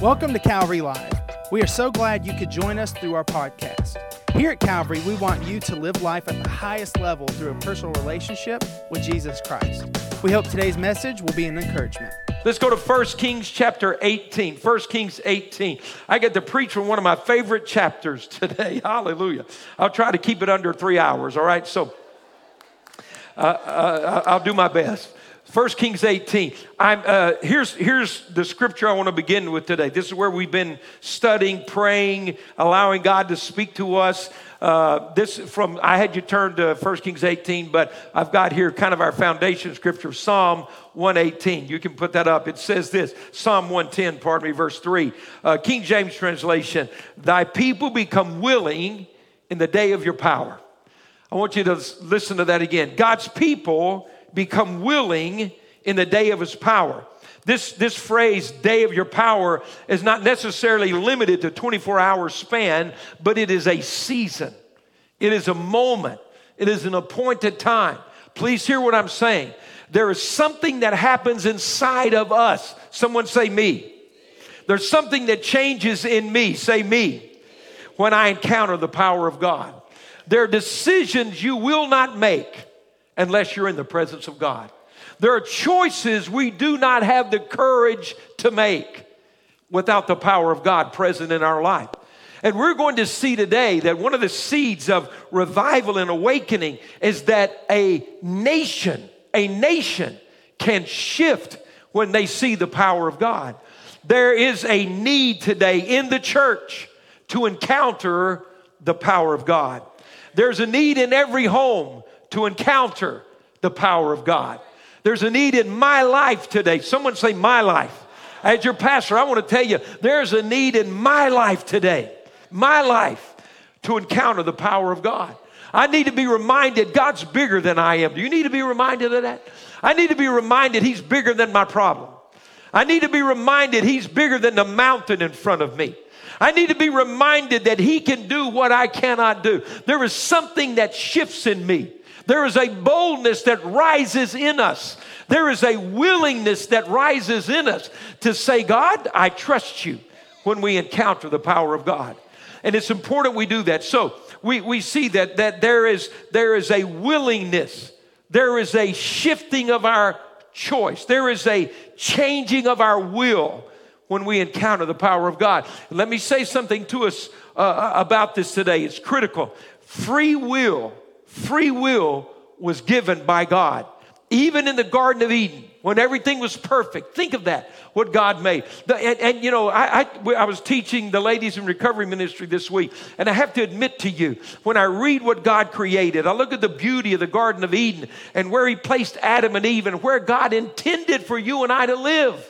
Welcome to Calvary Live. We are so glad you could join us through our podcast. Here at Calvary, we want you to live life at the highest level through a personal relationship with Jesus Christ. We hope today's message will be an encouragement. Let's go to 1 Kings chapter 18. 1 Kings 18. I get to preach from one of my favorite chapters today. Hallelujah. I'll try to keep it under three hours, all right? So uh, uh, I'll do my best. 1 Kings 18. I'm, uh, here's, here's the scripture I want to begin with today. This is where we've been studying, praying, allowing God to speak to us. Uh, this from I had you turn to 1 Kings 18, but I've got here kind of our foundation scripture, Psalm 118. You can put that up. It says this Psalm 110, pardon me, verse 3. Uh, King James translation Thy people become willing in the day of your power. I want you to listen to that again. God's people become willing in the day of his power. This, this phrase, day of your power, is not necessarily limited to 24 hour span, but it is a season. It is a moment. It is an appointed time. Please hear what I'm saying. There is something that happens inside of us. Someone say me. There's something that changes in me. Say me. When I encounter the power of God. There are decisions you will not make unless you're in the presence of God. There are choices we do not have the courage to make without the power of God present in our life. And we're going to see today that one of the seeds of revival and awakening is that a nation, a nation can shift when they see the power of God. There is a need today in the church to encounter the power of God. There's a need in every home to encounter the power of God. There's a need in my life today. Someone say, My life. As your pastor, I want to tell you, there's a need in my life today, my life, to encounter the power of God. I need to be reminded God's bigger than I am. Do you need to be reminded of that? I need to be reminded He's bigger than my problem. I need to be reminded He's bigger than the mountain in front of me. I need to be reminded that He can do what I cannot do. There is something that shifts in me there is a boldness that rises in us. There is a willingness that rises in us to say, God, I trust you when we encounter the power of God. And it's important we do that. So we, we see that, that there, is, there is a willingness, there is a shifting of our choice, there is a changing of our will when we encounter the power of God. Let me say something to us uh, uh about this today. It's critical. Free will free will was given by God. Even in the Garden of Eden, when everything was perfect, think of that, what God made. The, and, and, you know, I, I, I was teaching the ladies in recovery ministry this week, and I have to admit to you, when I read what God created, I look at the beauty of the Garden of Eden and where He placed Adam and Eve and where God intended for you and I to live.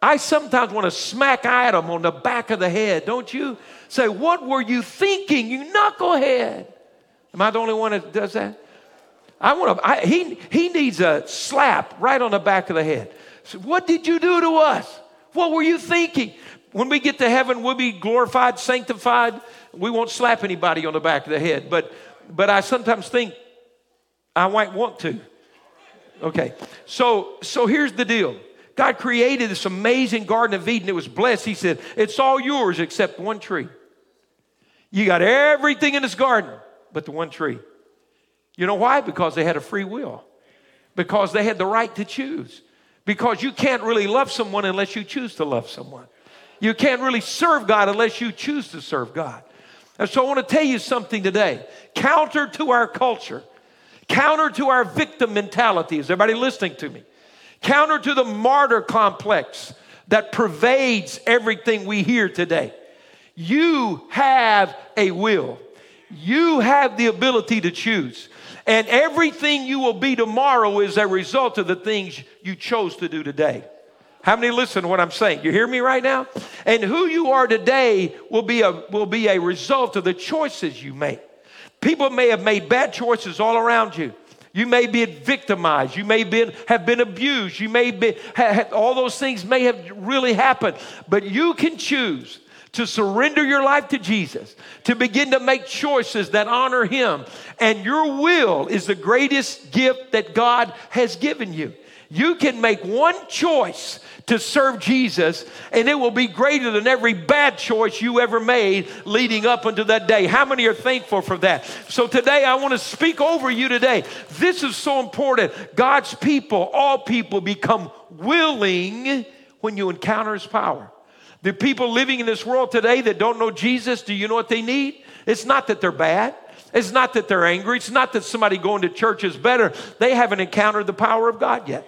I sometimes want to smack Adam on the back of the head, don't you? Say, What were you thinking, you knucklehead? Am I the only one that does that? I want to, I, he, he needs a slap right on the back of the head. So what did you do to us? What were you thinking? When we get to heaven, we'll be glorified, sanctified. We won't slap anybody on the back of the head. But, but I sometimes think I might want to. Okay, so, so here's the deal. God created this amazing Garden of Eden. It was blessed. He said, It's all yours except one tree. You got everything in this garden but the one tree. You know why? Because they had a free will, because they had the right to choose. Because you can't really love someone unless you choose to love someone. You can't really serve God unless you choose to serve God. And so I want to tell you something today. Counter to our culture, counter to our victim mentality. Is everybody listening to me? Counter to the martyr complex that pervades everything we hear today. You have a will. You have the ability to choose. And everything you will be tomorrow is a result of the things you chose to do today. How many listen to what I'm saying? You hear me right now? And who you are today will be a, will be a result of the choices you make. People may have made bad choices all around you. You may be victimized. You may be, have been abused. You may be, have, all those things may have really happened. But you can choose to surrender your life to Jesus, to begin to make choices that honor Him. And your will is the greatest gift that God has given you. You can make one choice to serve Jesus, and it will be greater than every bad choice you ever made leading up unto that day. How many are thankful for that? So today, I want to speak over you today. This is so important. God's people, all people, become willing when you encounter His power. The people living in this world today that don't know Jesus, do you know what they need? It's not that they're bad. It's not that they're angry. It's not that somebody going to church is better. They haven't encountered the power of God yet.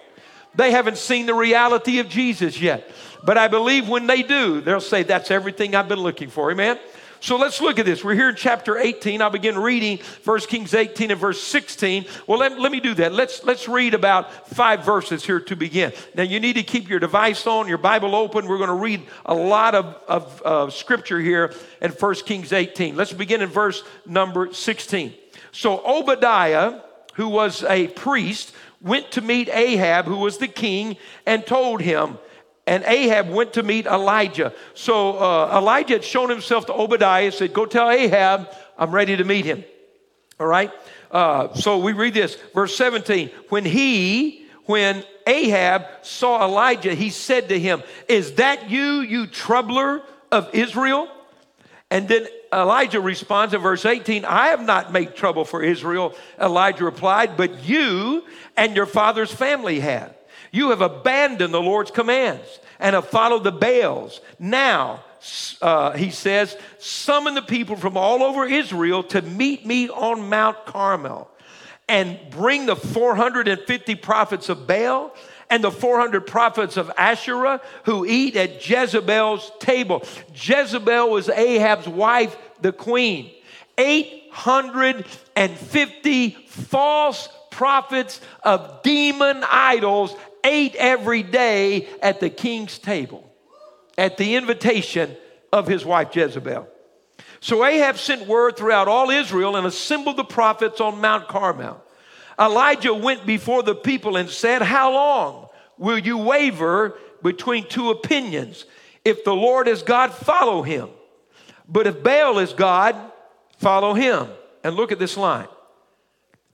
They haven't seen the reality of Jesus yet. But I believe when they do, they'll say, That's everything I've been looking for. Amen. So let's look at this. We're here in chapter 18. I'll begin reading 1 Kings 18 and verse 16. Well, let, let me do that. Let's, let's read about five verses here to begin. Now, you need to keep your device on, your Bible open. We're going to read a lot of, of uh, scripture here in 1 Kings 18. Let's begin in verse number 16. So Obadiah, who was a priest, went to meet Ahab, who was the king, and told him, and Ahab went to meet Elijah. So uh, Elijah had shown himself to Obadiah, and said, Go tell Ahab, I'm ready to meet him. All right? Uh, so we read this, verse 17. When he, when Ahab saw Elijah, he said to him, Is that you, you troubler of Israel? And then Elijah responds in verse 18, I have not made trouble for Israel. Elijah replied, But you and your father's family have. You have abandoned the Lord's commands and have followed the Baals. Now, uh, he says, summon the people from all over Israel to meet me on Mount Carmel and bring the 450 prophets of Baal and the 400 prophets of Asherah who eat at Jezebel's table. Jezebel was Ahab's wife, the queen. 850 false prophets of demon idols ate every day at the king's table at the invitation of his wife Jezebel. So Ahab sent word throughout all Israel and assembled the prophets on Mount Carmel. Elijah went before the people and said, How long will you waver between two opinions? If the Lord is God, follow him. But if Baal is God, follow him. And look at this line.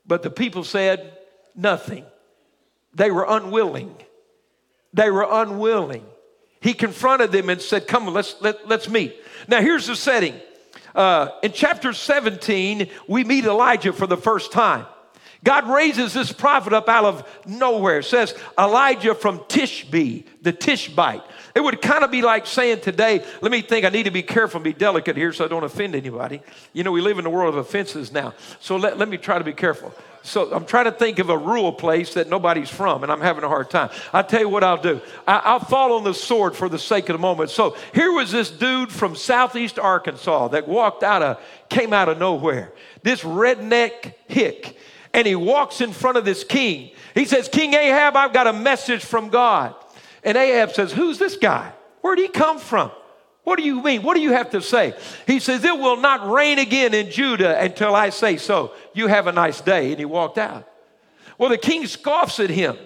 But the people said nothing. They were unwilling. They were unwilling. He confronted them and said, Come let's, let, let's meet. Now, here's the setting. Uh, in chapter 17, we meet Elijah for the first time. God raises this prophet up out of nowhere. It says Elijah from Tishbe, the Tishbite. It would kind of be like saying today, let me think, I need to be careful and be delicate here so I don't offend anybody. You know, we live in a world of offenses now. So let, let me try to be careful. So I'm trying to think of a rural place that nobody's from, and I'm having a hard time. I'll tell you what I'll do. I, will fall on the sword for the sake of the moment. So here was this dude from southeast Arkansas that walked out of, came out of nowhere. This redneck hick. And he walks in front of this king. He says, King Ahab, I've got a message from God. And Ahab says, Who's this guy? Where'd he come from? What do you mean? What do you have to say? He says, It will not rain again in Judah until I say so. You have a nice day. And he walked out. Well, the king scoffs at him.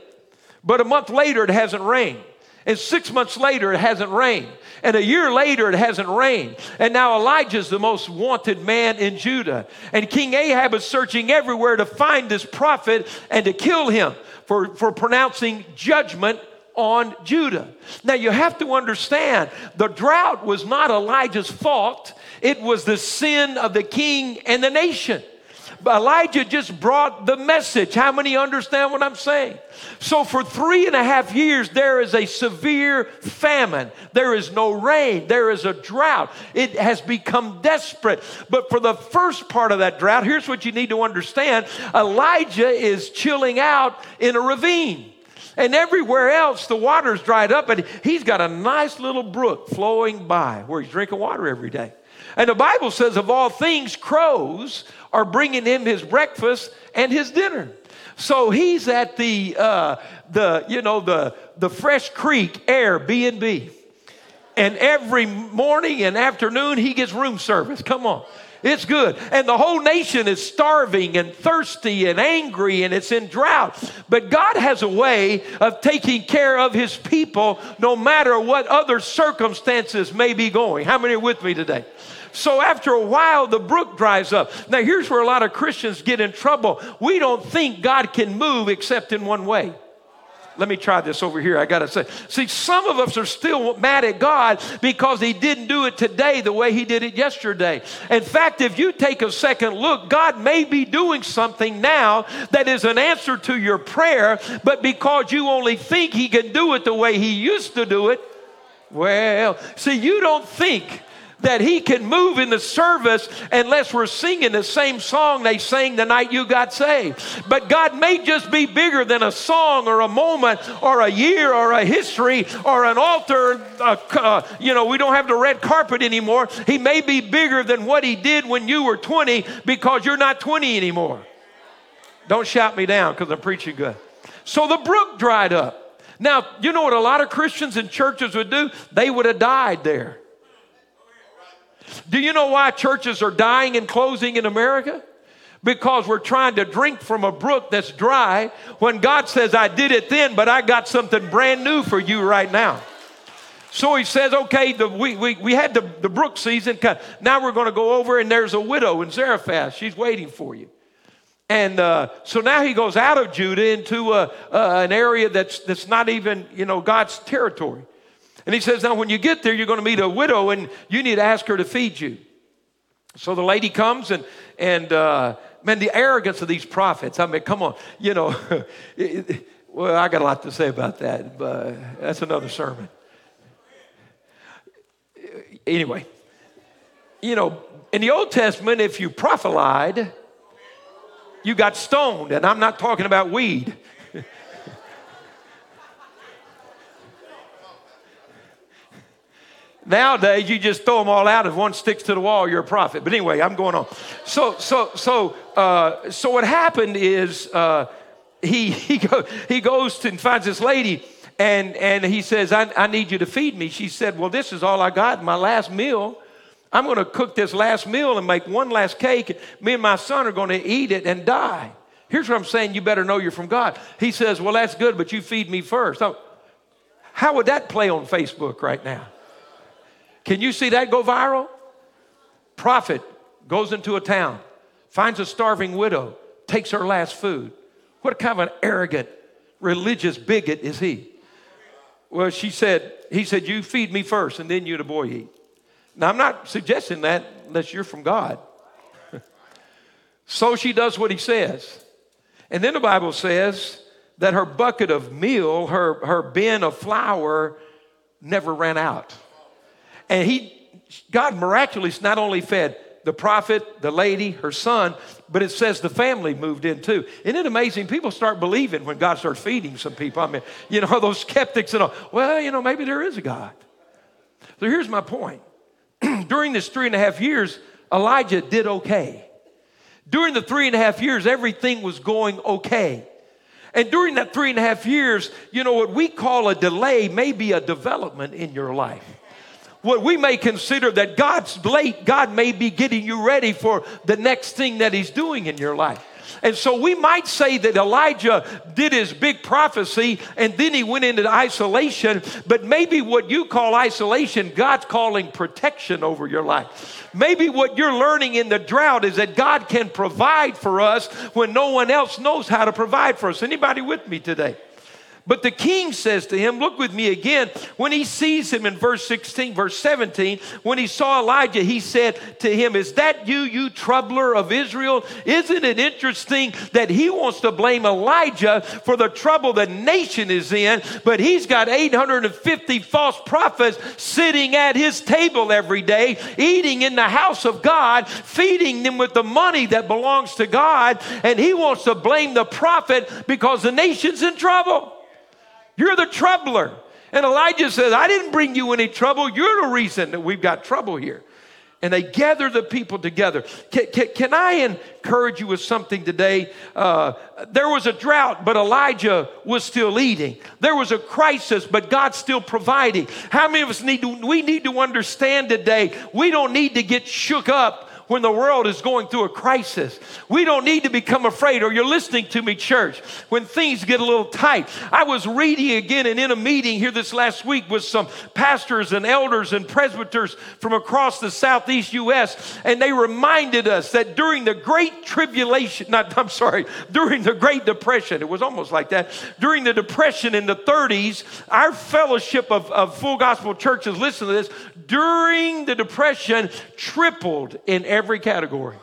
But a month later, it hasn't rained. And six months later, it hasn't rained. And a year later, it hasn't rained. And now Elijah's the most wanted man in Judah. And King Ahab is searching everywhere to find this prophet and to kill him for, for pronouncing judgment on Judah. Now you have to understand the drought was not Elijah's fault, it was the sin of the king and the nation. Elijah just brought the message. How many understand what I'm saying? So, for three and a half years, there is a severe famine. There is no rain. There is a drought. It has become desperate. But for the first part of that drought, here's what you need to understand Elijah is chilling out in a ravine. And everywhere else, the water's dried up, and he's got a nice little brook flowing by where he's drinking water every day. And the Bible says, of all things, crows are bringing him his breakfast and his dinner. So he's at the, uh, the you know, the, the Fresh Creek Airbnb. And every morning and afternoon, he gets room service. Come on. It's good. And the whole nation is starving and thirsty and angry and it's in drought. But God has a way of taking care of his people no matter what other circumstances may be going. How many are with me today? So after a while, the brook dries up. Now, here's where a lot of Christians get in trouble. We don't think God can move except in one way. Let me try this over here. I got to say. See, some of us are still mad at God because He didn't do it today the way He did it yesterday. In fact, if you take a second look, God may be doing something now that is an answer to your prayer, but because you only think He can do it the way He used to do it, well, see, you don't think that he can move in the service unless we're singing the same song they sang the night you got saved. But God may just be bigger than a song or a moment or a year or a history or an altar. Uh, uh, you know, we don't have the red carpet anymore. He may be bigger than what he did when you were 20 because you're not 20 anymore. Don't shout me down because I'm preaching good. So the brook dried up. Now, you know what a lot of Christians and churches would do? They would have died there. Do you know why churches are dying and closing in America? Because we're trying to drink from a brook that's dry when God says, I did it then, but I got something brand new for you right now. So he says, okay, the, we, we, we had the, the brook season. Cut. Now we're going to go over, and there's a widow in Zarephath. She's waiting for you. And uh, so now he goes out of Judah into a, uh, an area that's, that's not even, you know, God's territory. And he says, Now, when you get there, you're going to meet a widow and you need to ask her to feed you. So the lady comes and, and uh, man, the arrogance of these prophets. I mean, come on, you know. well, I got a lot to say about that, but that's another sermon. Anyway, you know, in the Old Testament, if you prophelied, you got stoned. And I'm not talking about weed. Nowadays, you just throw them all out. If one sticks to the wall, you're a prophet. But anyway, I'm going on. So, so, so, uh, so what happened is uh, he he, go, he goes and finds this lady, and and he says, I, "I need you to feed me." She said, "Well, this is all I got. My last meal. I'm going to cook this last meal and make one last cake. Me and my son are going to eat it and die." Here's what I'm saying. You better know you're from God. He says, "Well, that's good, but you feed me first. How would that play on Facebook right now? Can you see that go viral? Prophet goes into a town, finds a starving widow, takes her last food. What kind of an arrogant, religious bigot is he? Well, she said, he said, You feed me first, and then you the boy eat. Now, I'm not suggesting that unless you're from God. so she does what he says. And then the Bible says that her bucket of meal, her, her bin of flour, never ran out. And he, God miraculously not only fed the prophet, the lady, her son, but it says the family moved in too. Isn't it amazing? People start believing when God starts feeding some people. I mean, you know, those skeptics and all, well, you know, maybe there is a God. So here's my point. During this three and a half years, Elijah did okay. During the three and a half years, everything was going okay. And during that three and a half years, you know, what we call a delay may be a development in your life what we may consider that God's late, God may be getting you ready for the next thing that He's doing in your life. And so we might say that Elijah did his big prophecy and then he went into isolation, but maybe what you call isolation, God's calling protection over your life. Maybe what you're learning in the drought is that God can provide for us when no one else knows how to provide for us. Anybody with me today? But the king says to him, Look with me again. When he sees him in verse 16, verse 17, when he saw Elijah, he said to him, Is that you, you troubler of Israel? Isn't it interesting that he wants to blame Elijah for the trouble the nation is in, but he's got 850 false prophets sitting at his table every day, eating in the house of God, feeding them with the money that belongs to God, and he wants to blame the prophet because the nation's in trouble. You're the troubler. And Elijah says, I didn't bring you any trouble. You're the reason that we've got trouble here. And they gather the people together. Can, can, can I encourage you with something today? Uh, there was a drought, but Elijah was still eating. There was a crisis, but God's still providing. How many of us need to, we need to understand today, we don't need to get shook up when the world is going through a crisis. We don't need to become afraid, or you're listening to me, church, when things get a little tight. I was reading again and in a meeting here this last week with some pastors and elders and presbyters from across the southeast U.S., and they reminded us that during the Great Tribulation, not, I'm sorry, during the Great Depression, it was almost like that, during the Depression in the 30s, our fellowship of, of full gospel churches, listen to this, during the Depression, tripled in every category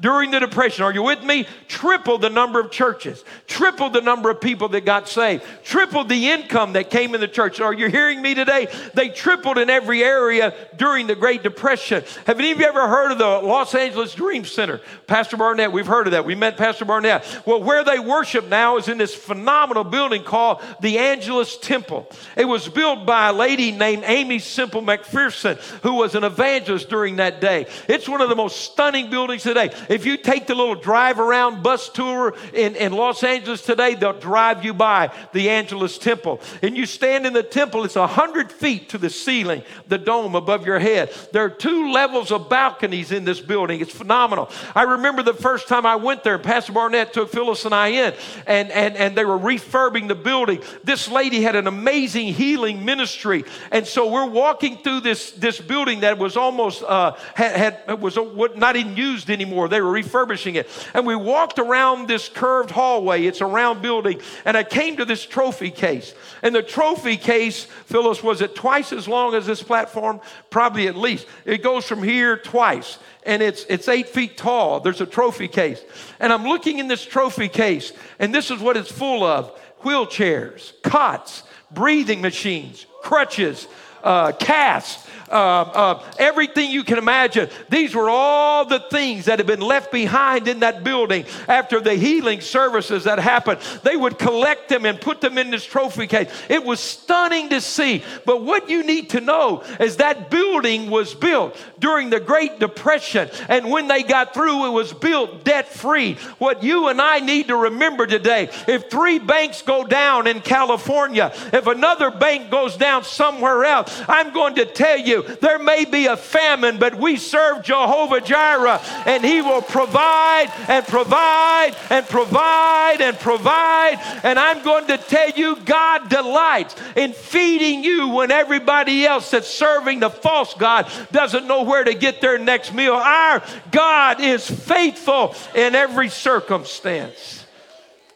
during the Depression. Are you with me? Tripled the number of churches, tripled the number of people that got saved, tripled the income that came in the church. Are you hearing me today? They tripled in every area during the Great Depression. Have any of you ever heard of the Los Angeles Dream Center? Pastor Barnett, we've heard of that. We met Pastor Barnett. Well, where they worship now is in this phenomenal building called the Angelus Temple. It was built by a lady named Aimee Semple McPherson, who was an evangelist during that day. It's one of the most stunning buildings today. If you take the little drive around bus tour in, in Los Angeles today, they'll drive you by the Angelus Temple. And you stand in the temple, it's 100 feet to the ceiling, the dome above your head. There are two levels of balconies in this building. It's phenomenal. I remember the first time I went there, Pastor Barnett took Phyllis and I in, and, and, and they were refurbing the building. This lady had an amazing healing ministry. And so we're walking through this, this building that was almost, uh, had, had, was not even used anymore. They were refurbishing it. And we walked around this curved hallway. It's a round building. And I came to this trophy case. And the trophy case, Phyllis, was it twice as long as this platform? Probably at least. It goes from here twice. And it's, it's eight feet tall. There's a trophy case. And I'm looking in this trophy case, and this is what it's full of wheelchairs, cots, breathing machines, crutches, uh, casts, uh, uh, everything you can imagine. These were all the things that had been left behind in that building after the healing services that happened. They would collect them and put them in this trophy case. It was stunning to see. But what you need to know is that building was built during the Great Depression. And when they got through, it was built debt free. What you and I need to remember today if three banks go down in California, if another bank goes down somewhere else, I'm going to tell you you. There may be a famine, but we serve Jehovah Jireh, and He will provide and provide and provide and provide. And I'm going to tell you, God delights in feeding you when everybody else that's serving the false God doesn't know where to get their next meal. Our God is faithful in every circumstance.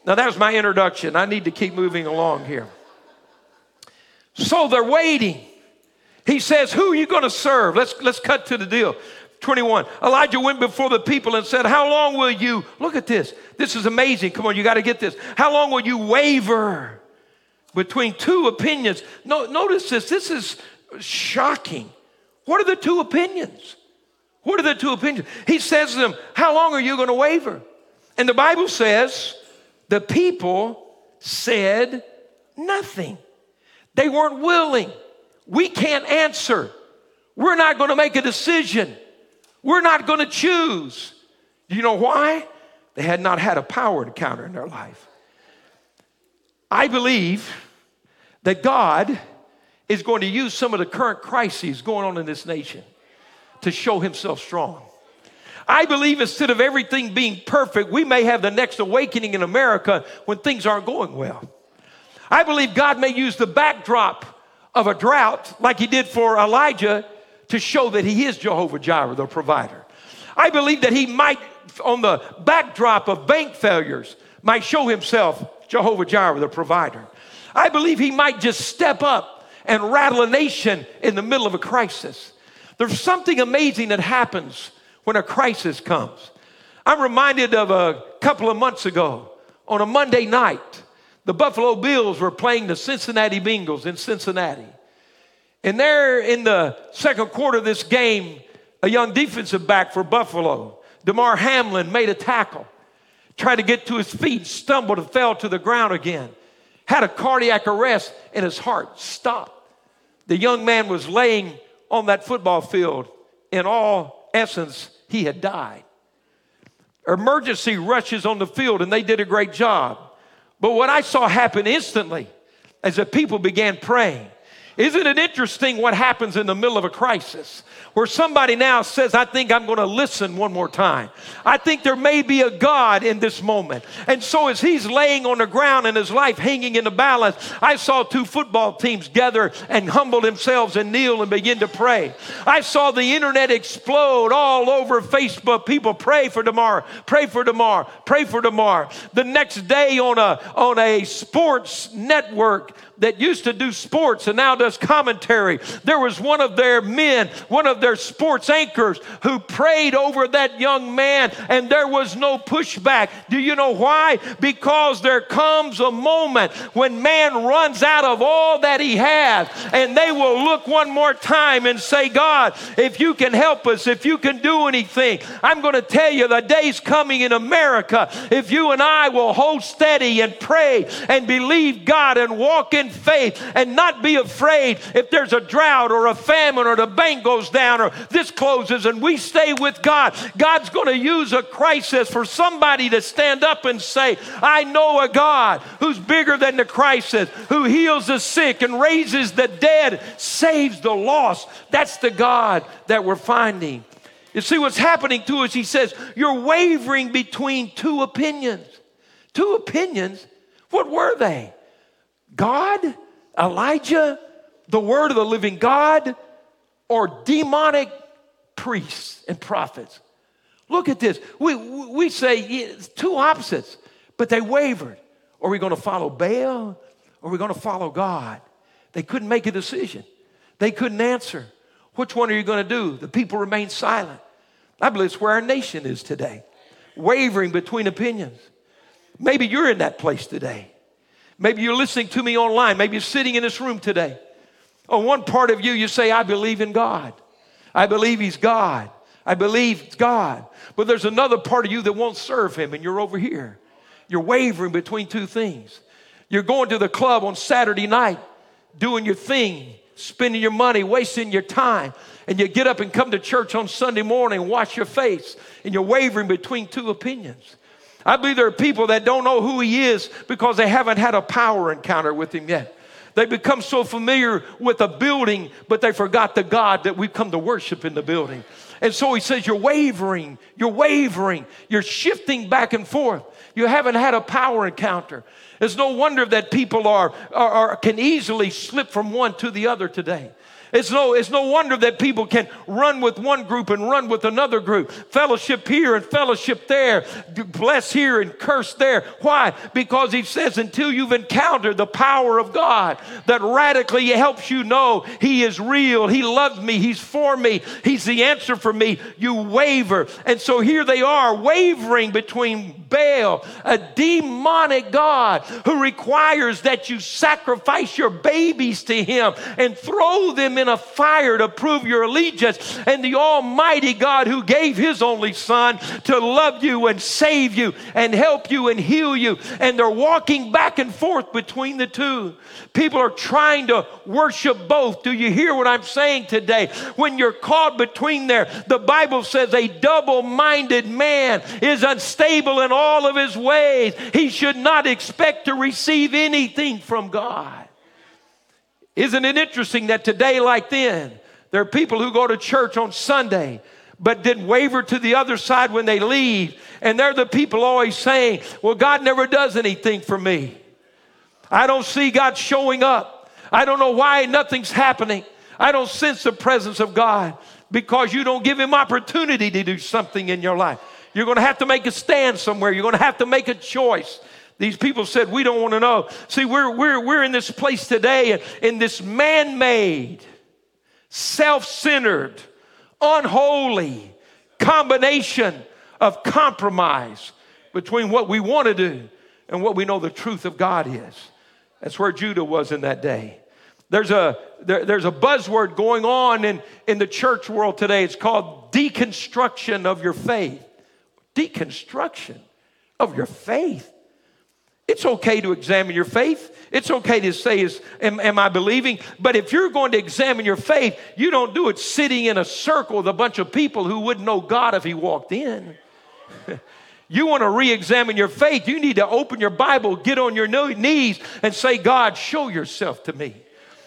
Now, that was my introduction. I need to keep moving along here. So they're waiting. He says, Who are you going to serve? Let's, let's cut to the deal. 21. Elijah went before the people and said, How long will you, look at this. This is amazing. Come on, you got to get this. How long will you waver between two opinions? No, notice this. This is shocking. What are the two opinions? What are the two opinions? He says to them, How long are you going to waver? And the Bible says, The people said nothing. They weren't willing we can't answer. We're not going to make a decision. We're not going to choose. You know why? They had not had a power encounter in their life. I believe that God is going to use some of the current crises going on in this nation to show himself strong. I believe instead of everything being perfect, we may have the next awakening in America when things aren't going well. I believe God may use the backdrop of a drought like he did for Elijah to show that he is Jehovah Jireh, the provider. I believe that he might, on the backdrop of bank failures, might show himself Jehovah Jireh, the provider. I believe he might just step up and rattle a nation in the middle of a crisis. There's something amazing that happens when a crisis comes. I'm reminded of a couple of months ago on a Monday night the Buffalo Bills were playing the Cincinnati Bengals in Cincinnati. And there in the second quarter of this game, a young defensive back for Buffalo, Damar Hamlin, made a tackle, tried to get to his feet, stumbled and fell to the ground again, had a cardiac arrest, and his heart stopped. The young man was laying on that football field. In all essence, he had died. Emergency rushes on the field, and they did a great job. But what I saw happen instantly as the people began praying Isn't it interesting what happens in the middle of a crisis? Where somebody now says, I think I'm going to listen one more time. I think there may be a God in this moment. And so, as he's laying on the ground and his life hanging in the balance, I saw two football teams gather and humble themselves and kneel and begin to pray. I saw the internet explode all over Facebook. People pray for Damar, pray for Damar, pray for Damar. The next day on a, on a sports network, that used to do sports and now does commentary. There was one of their men, one of their sports anchors, who prayed over that young man, and there was no pushback. Do you know why? Because there comes a moment when man runs out of all that he has, and they will look one more time and say, God, if you can help us, if you can do anything, I'm going to tell you the day's coming in America if you and I will hold steady and pray and believe God and walk in faith and not be afraid if there's a drought or a famine or the bank goes down or this closes and we stay with God. God's going to use a crisis for somebody to stand up and say, I know a God who's bigger than the crisis, who heals the sick and raises the dead, saves the lost. That's the God that we're finding. You see what's happening to us? He says, You're wavering between two opinions. Two opinions? What were they? God, Elijah, the word of the living God, or demonic priests and prophets. Look at this. We, we say two opposites, but they wavered. Are we going to follow Baal or are we going to follow God? They couldn't make a decision, they couldn't answer. Which one are you going to do? The people remained silent. I believe it's where our nation is today, wavering between opinions. Maybe you're in that place today. Maybe you're listening to me online. Maybe you're sitting in this room today. On one part of you, you say, I believe in God. I believe He's God. I believe God. But there's another part of you that won't serve Him, and you're over here. You're wavering between two things. You're going to the club on Saturday night, doing your thing, spending your money, wasting your time. And you get up and come to church on Sunday morning, wash your face, and you're wavering between two opinions. I believe there are people that don't know who he is because they haven't had a power encounter with him yet. They become so familiar with a building, but they forgot the God that we've come to worship in the building. And so he says, You're wavering, you're wavering, you're shifting back and forth. You haven't had a power encounter. It's no wonder that people are, are, are can easily slip from one to the other today. It's no, it's no wonder that people can run with one group and run with another group. Fellowship here and fellowship there. Bless here and curse there. Why? Because he says, until you've encountered the power of God that radically helps you know He is real, He loves me, He's for me, He's the answer for me, you waver. And so here they are, wavering between Baal, a demonic God who requires that you sacrifice your babies to Him and throw them in a fire to prove your allegiance, and the Almighty God who gave His only Son to love you and save you and help you and heal you. And they're walking back and forth between the two. People are trying to worship both. Do you hear what I'm saying today? When you're caught between there, the Bible says a double minded man is unstable in of his ways. He should not expect to receive anything from God. Isn't it interesting that today, like then, there are people who go to church on Sunday but then waver to the other side when they leave. And they're the people always saying, Well, God never does anything for me. I don't see God showing up. I don't know why nothing's happening. I don't sense the presence of God because you don't give Him opportunity to do something in your life. You're going to have to make a stand somewhere. You're going to have to make a choice. These people said, We don't want to know. See, we're, we're, we're in this place today in this man made, self centered, unholy combination of compromise between what we want to do and what we know the truth of God is. That's where Judah was in that day. There's a, there, there's a buzzword going on in, in the church world today. It's called deconstruction of your faith. Deconstruction of your faith. It's okay to examine your faith. It's okay to say, is, am, am, I believing? But if you're going to examine your faith, you don't do it sitting in a circle with a bunch of people who wouldn't know God if He walked in. you want to re examine your faith, you need to open your Bible, get on your knees, and say, God, show yourself to me.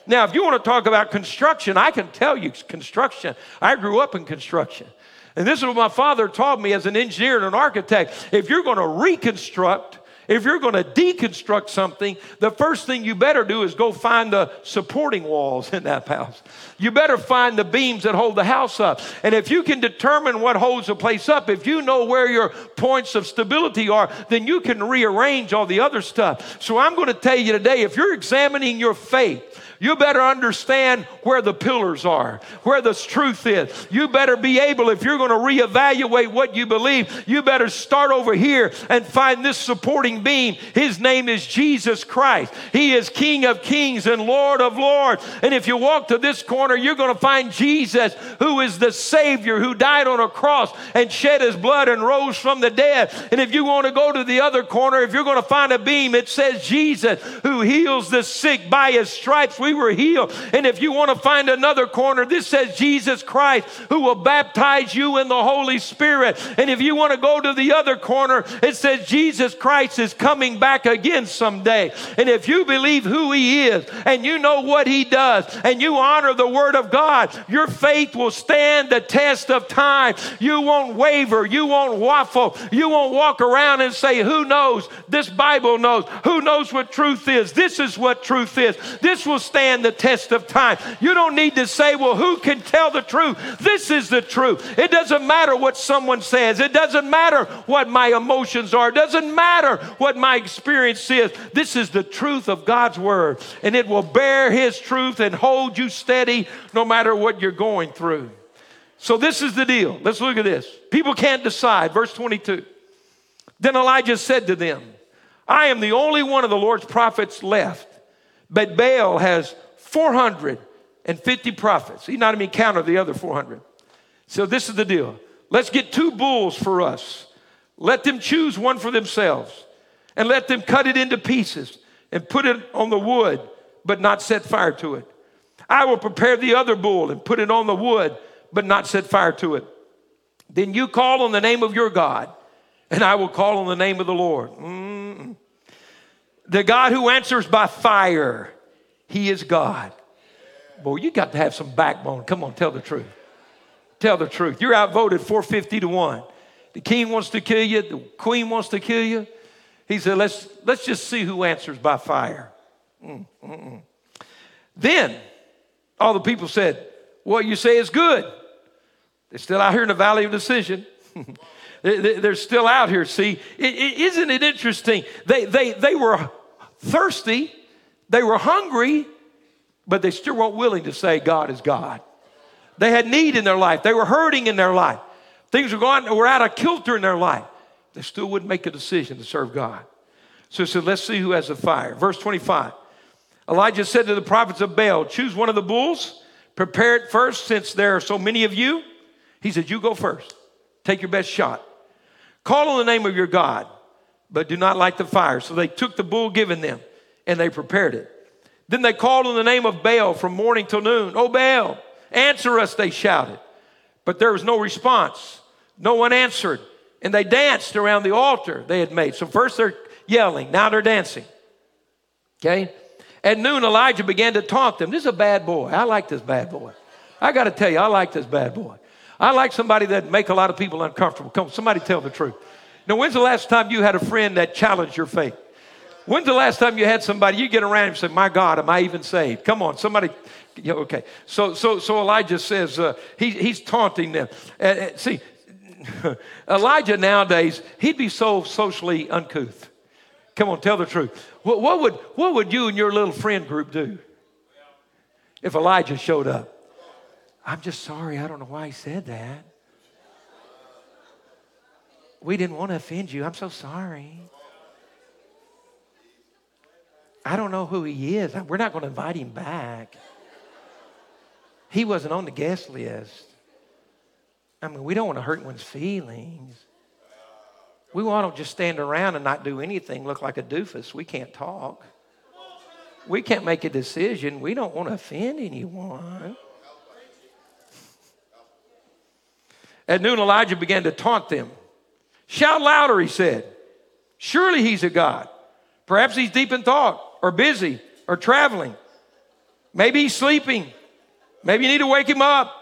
Now, if you want to talk about construction, I can tell you construction. I grew up in construction. And this is what my father taught me as an engineer and an architect. If you're going to reconstruct, if you're going to deconstruct something, the first thing you better do is go find the supporting walls in that house. You better find the beams that hold the house up. And if you can determine what holds a place up, if you know where your points of stability are, then you can rearrange all the other stuff. So I'm going to tell you today if you're examining your faith, you better understand where the pillars are, where the truth is. You better be able, if you're going to reevaluate what you believe, you better start over here and find this supporting beam. His name is Jesus Christ. He is King of kings and Lord of lords. And if you walk to this corner, you're going to find Jesus, who is the Savior, who died on a cross and shed his blood and rose from the dead. And if you want to go to the other corner, if you're going to find a beam, it says Jesus, who heals the sick by his stripes. We were healed. And if you want to find another corner, this says Jesus Christ, who will baptize you in the Holy Spirit. And if you want to go to the other corner, it says Jesus Christ is coming back again someday. And if you believe who he is and you know what he does and you honor the word of God, your faith will stand the test of time. You won't waver. You won't waffle. You won't walk around and say, Who knows? This Bible knows. Who knows what truth is? This is what truth is. This will stand stand the test of time. You don't need to say, well, who can tell the truth? This is the truth. It doesn't matter what someone says, it doesn't matter what my emotions are, it doesn't matter what my experience is. This is the truth of God's word, and it will bear His truth and hold you steady no matter what you're going through. So, this is the deal. Let's look at this. People can't decide. Verse 22. Then Elijah said to them, I am the only one of the Lord's prophets left but Baal has 450 prophets. He's not even counted the other 400. So this is the deal. Let's get two bulls for us. Let them choose one for themselves and let them cut it into pieces and put it on the wood, but not set fire to it. I will prepare the other bull and put it on the wood, but not set fire to it. Then you call on the name of your God, and I will call on the name of the Lord. Mm-mm. The God who answers by fire, He is God. Boy, you got to have some backbone. Come on, tell the truth. Tell the truth. You're outvoted 450 to 1. The king wants to kill you, the queen wants to kill you. He said, let's, let's just see who answers by fire. Mm, mm, mm. Then all the people said, What you say is good. They're still out here in the valley of decision. They're still out here. See, isn't it interesting? They, they, they were thirsty, they were hungry, but they still weren't willing to say God is God. They had need in their life, they were hurting in their life. Things were going, were out of kilter in their life. They still wouldn't make a decision to serve God. So he said, Let's see who has the fire. Verse 25 Elijah said to the prophets of Baal, Choose one of the bulls, prepare it first, since there are so many of you. He said, You go first. Take your best shot. Call on the name of your God, but do not light the fire. So they took the bull given them and they prepared it. Then they called on the name of Baal from morning till noon. Oh, Baal, answer us, they shouted. But there was no response. No one answered. And they danced around the altar they had made. So first they're yelling, now they're dancing. Okay? At noon, Elijah began to taunt them. This is a bad boy. I like this bad boy. I got to tell you, I like this bad boy. I like somebody that make a lot of people uncomfortable. Come, somebody tell the truth. Now, when's the last time you had a friend that challenged your faith? When's the last time you had somebody you get around and say, "My God, am I even saved?" Come on, somebody. Yeah, okay. So, so, so Elijah says uh, he, he's taunting them. Uh, uh see, Elijah nowadays he'd be so socially uncouth. Come on, tell the truth. What, what would what would you and your little friend group do if Elijah showed up? I'm just sorry. I don't know why he said that. We didn't want to offend you. I'm so sorry. I don't know who he is. We're not going to invite him back. He wasn't on the guest list. I mean, we don't want to hurt anyone's feelings. We want to just stand around and not do anything, look like a doofus. We can't talk. We can't make a decision. We don't want to offend anyone. At noon, Elijah began to taunt them. Shout louder, he said. Surely he's a God. Perhaps he's deep in thought, or busy, or traveling. Maybe he's sleeping. Maybe you need to wake him up.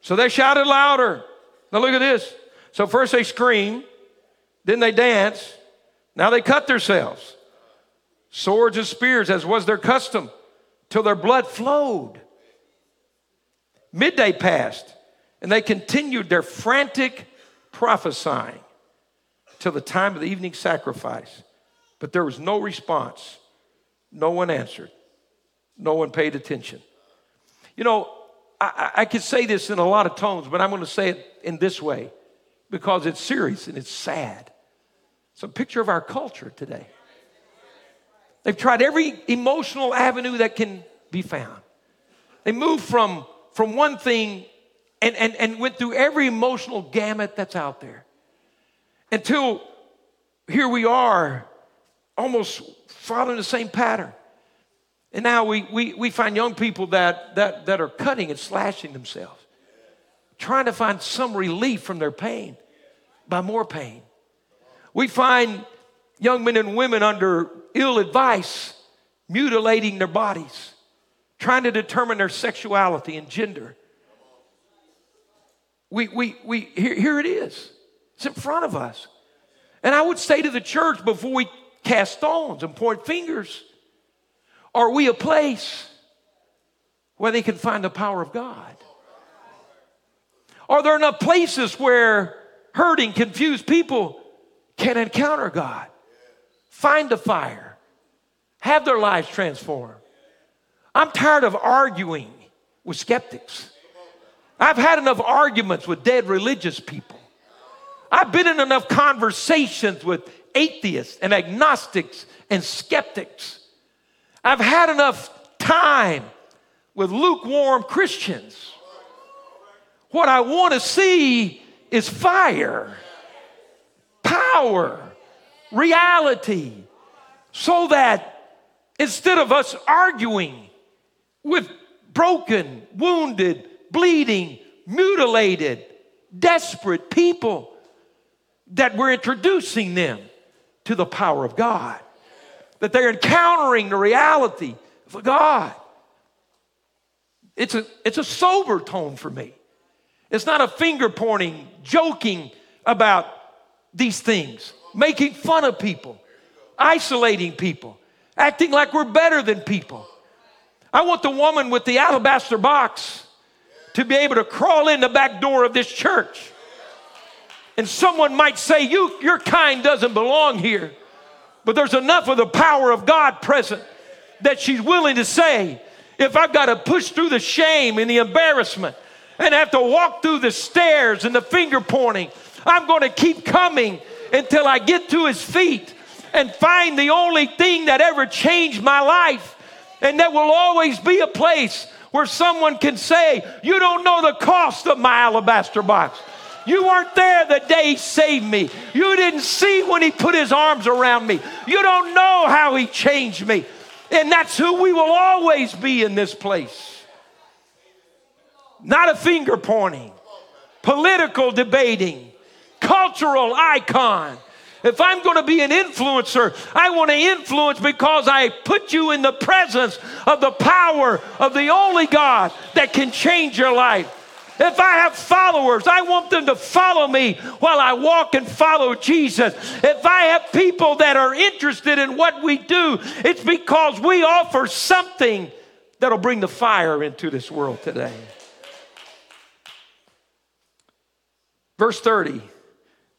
So they shouted louder. Now look at this. So first they scream, then they dance, now they cut themselves. Swords and spears, as was their custom, till their blood flowed. Midday passed, and they continued their frantic prophesying till the time of the evening sacrifice. But there was no response. No one answered. No one paid attention. You know, I, I could say this in a lot of tones, but I'm going to say it in this way because it's serious and it's sad. It's a picture of our culture today. They've tried every emotional avenue that can be found. They moved from, from one thing and, and, and went through every emotional gamut that's out there until here we are, almost following the same pattern. And now we, we, we find young people that, that, that are cutting and slashing themselves, trying to find some relief from their pain by more pain. We find young men and women under ill advice mutilating their bodies, trying to determine their sexuality and gender. We, we, we, here, here it is. It's in front of us. And I would say to the church before we cast stones and point fingers, are we a place where they can find the power of God? Are there enough places where hurting, confused people can encounter God, find the fire, have their lives transformed? I'm tired of arguing with skeptics. I've had enough arguments with dead religious people. I've been in enough conversations with atheists and agnostics and skeptics. I've had enough time with lukewarm Christians. What I want to see is fire, power, reality, so that instead of us arguing with broken, wounded, bleeding, mutilated, desperate people, that we're introducing them to the power of God that they're encountering the reality of God. It's a, it's a sober tone for me. It's not a finger pointing, joking about these things, making fun of people, isolating people, acting like we're better than people. I want the woman with the alabaster box to be able to crawl in the back door of this church. And someone might say, you, Your kind doesn't belong here. But there's enough of the power of God present that she's willing to say, if I've got to push through the shame and the embarrassment and have to walk through the stares and the finger pointing, I'm going to keep coming until I get to his feet and find the only thing that ever changed my life. And that will always be a place where someone can say, You don't know the cost of my alabaster box. You weren't there the day He saved me. You didn't see when He put His arms around me. You don't know how He changed me. And that's who we will always be in this place. Not a finger pointing, political debating, cultural icon. If I'm going to be an influencer, I want to influence because I put you in the presence of the power of the only God that can change your life. If I have followers, I want them to follow me while I walk and follow Jesus. If I have people that are interested in what we do, it's because we offer something that'll bring the fire into this world today. Verse 30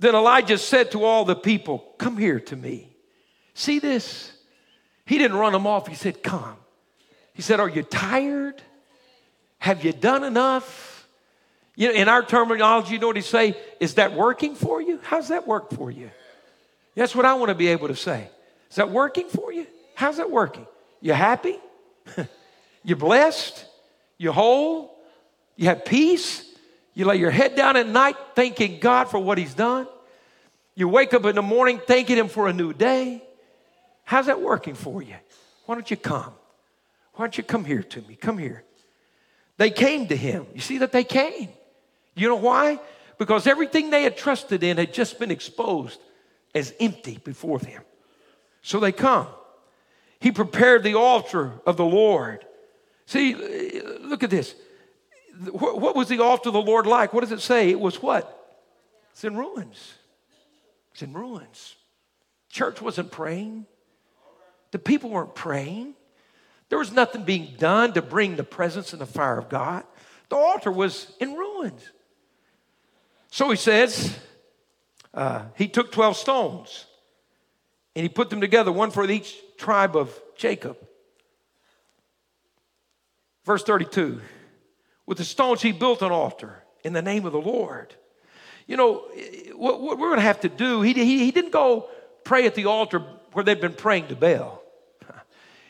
Then Elijah said to all the people, Come here to me. See this? He didn't run them off, he said, Come. He said, Are you tired? Have you done enough? You know, in our terminology, you know what he say? Is that working for you? How's that work for you? That's what I want to be able to say. Is that working for you? How's that working? You happy? you blessed? You whole? You have peace? You lay your head down at night thanking God for what He's done? You wake up in the morning thanking Him for a new day? How's that working for you? Why don't you come? Why don't you come here to me? Come here. They came to Him. You see that they came. You know why? Because everything they had trusted in had just been exposed as empty before them. So they come. He prepared the altar of the Lord See, look at this. What was the altar of the Lord like? What does it say? It was what? It's in ruins. It's in ruins. Church wasn't praying. The people weren't praying. There was nothing being done to bring the presence and the fire of God. The altar was in ruins. So he says, uh, he took 12 stones and he put them together, one for each tribe of Jacob. Verse 32 With the stones he built an altar in the name of the Lord. You know, what, what we're going to have to do, he, he, he didn't go pray at the altar where they'd been praying to Baal.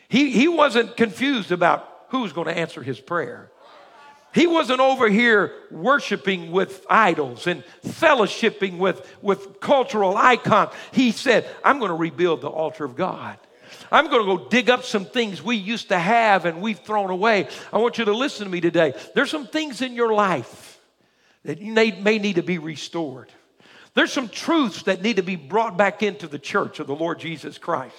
He, he wasn't confused about who's going to answer his prayer. He wasn't over here worshiping with idols and fellowshipping with, with cultural icons. He said, I'm going to rebuild the altar of God. I'm going to go dig up some things we used to have and we've thrown away. I want you to listen to me today. There's some things in your life that may, need to be restored. There's some truths that need to be brought back into the church of the Lord Jesus Christ.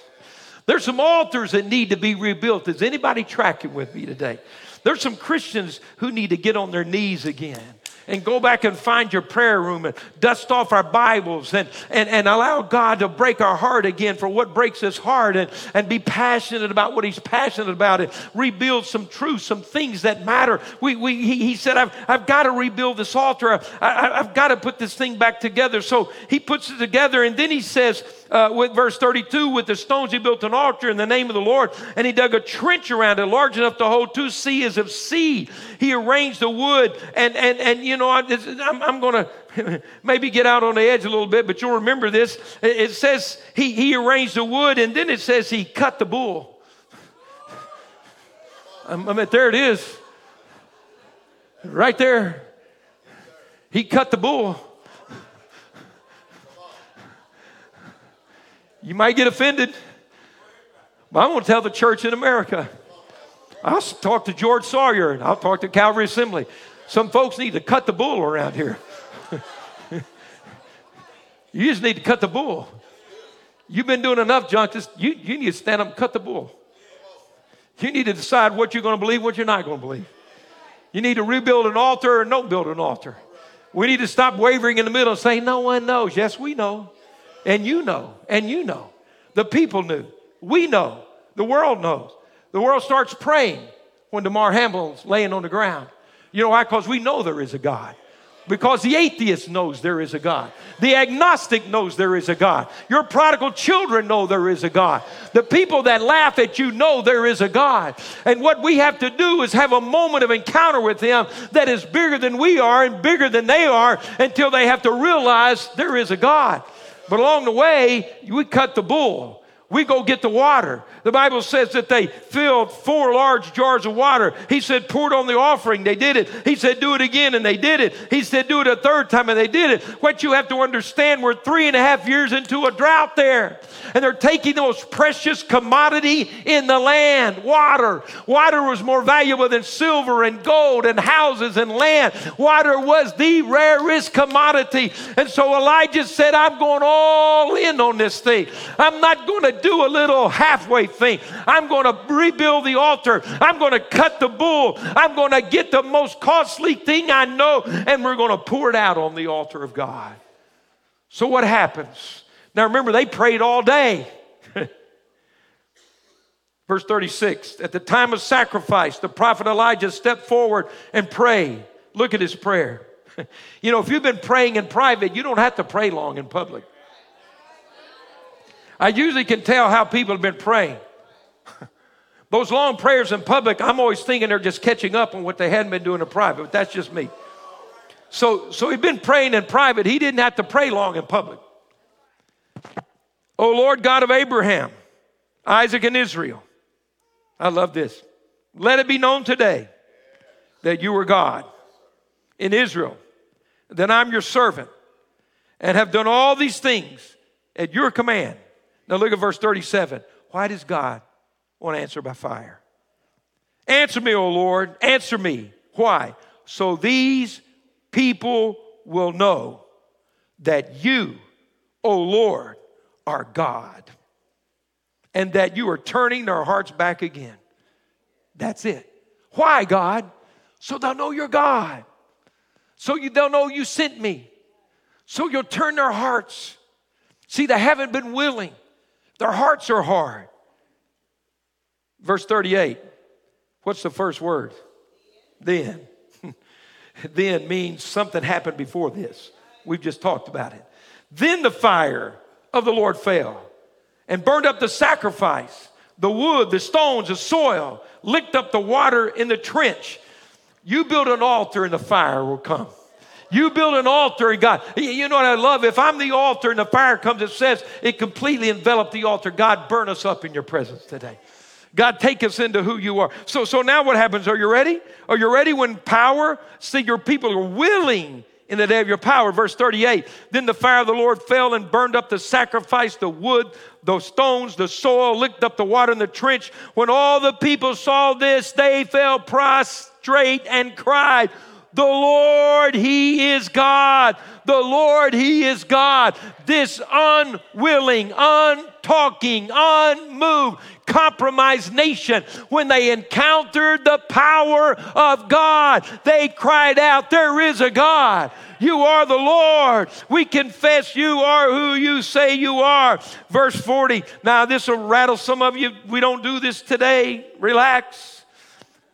There's some altars that need to be rebuilt. Is anybody tracking with me today? There's some Christians who need to get on their knees again and go back and find your prayer room and dust off our Bibles and, and, and allow God to break our heart again for what breaks his heart and, and be passionate about what he's passionate about and rebuild some truths, some things that matter. We, we, he, he said, I've, I've got to rebuild this altar. I, have got to put this thing back together. So he puts it together and then he says, uh, with verse 32, with the stones he built an altar in the name of the Lord, and he dug a trench around it large enough to hold two seahs of seed. He arranged the wood, and and and you know, I, I'm, I'm going to maybe get out on the edge a little bit, but you'll remember this. It says he he arranged the wood, and then it says he cut the bull. I mean, there it is, right there. He cut the bull. You might get offended, but I'm going to tell the church in America. I'll talk to George Sawyer and I'll talk to Calvary Assembly. Some folks need to cut the bull around here. you just need to cut the bull. You've been doing enough junk. Just, you, you need to stand up and cut the bull. You need to decide what you're going to believe, what you're not going to believe. You need to rebuild an altar or don't build an altar. We need to stop wavering in the middle and say, No one knows. Yes, we know. And you know, and you know. The people knew. We know. The world knows. The world starts praying when Damar Hamlin's laying on the ground. You know why? Because we know there is a God. Because the atheist knows there is a God. The agnostic knows there is a God. Your prodigal children know there is a God. The people that laugh at you know there is a God. And what we have to do is have a moment of encounter with Him that is bigger than we are and bigger than they are until they have to realize there is a God. But along the way, we cut the bull. We go get the water. The Bible says that they filled four large jars of water. He said, pour it on the offering. They did it. He said, do it again, and they did it. He said, do it a third time, and they did it. What you have to understand, we're three and a half years into a drought there. And they're taking the most precious commodity in the land water. Water was more valuable than silver and gold and houses and land. Water was the rarest commodity. And so Elijah said, I'm going all in on this thing. I'm not going to do a little halfway thing. I'm going to rebuild the altar. I'm going to cut the bull. I'm going to get the most costly thing I know, and we're going to pour it out on the altar of God. So, what happens? Now, remember, they prayed all day. Verse 36 At the time of sacrifice, the prophet Elijah stepped forward and prayed. Look at his prayer. You know, if you've been praying in private, you don't have to pray long in public. I usually can tell how people have been praying. Those long prayers in public, I'm always thinking they're just catching up on what they hadn't been doing in private, but that's just me. So, so he'd been praying in private. He didn't have to pray long in public. Oh Lord God of Abraham, Isaac, and Israel. I love this. Let it be known today that you are God in Israel, that I'm your servant, and have done all these things at your command. Now look at verse 37. Why does God want to answer by fire? Answer me, O Lord, answer me. Why? So these people will know that you, O Lord, are God and that you are turning their hearts back again. That's it. Why, God? So they'll know you're God. So you, they'll know you sent me. So you'll turn their hearts. See, they haven't been willing, their hearts are hard. Verse 38, what's the first word? Then. then means something happened before this. We've just talked about it. Then the fire of the Lord fell and burned up the sacrifice, the wood, the stones, the soil, licked up the water in the trench. You build an altar and the fire will come. You build an altar and God, you know what I love? If I'm the altar and the fire comes, it says it completely enveloped the altar. God, burn us up in your presence today. God, take us into who you are. So, so now what happens? Are you ready? Are you ready when power? See, your people are willing in the day of your power. Verse 38 Then the fire of the Lord fell and burned up the sacrifice, the wood, the stones, the soil, licked up the water in the trench. When all the people saw this, they fell prostrate and cried, the Lord, He is God. The Lord, He is God. This unwilling, untalking, unmoved, compromised nation, when they encountered the power of God, they cried out, There is a God. You are the Lord. We confess you are who you say you are. Verse 40. Now, this will rattle some of you. We don't do this today. Relax.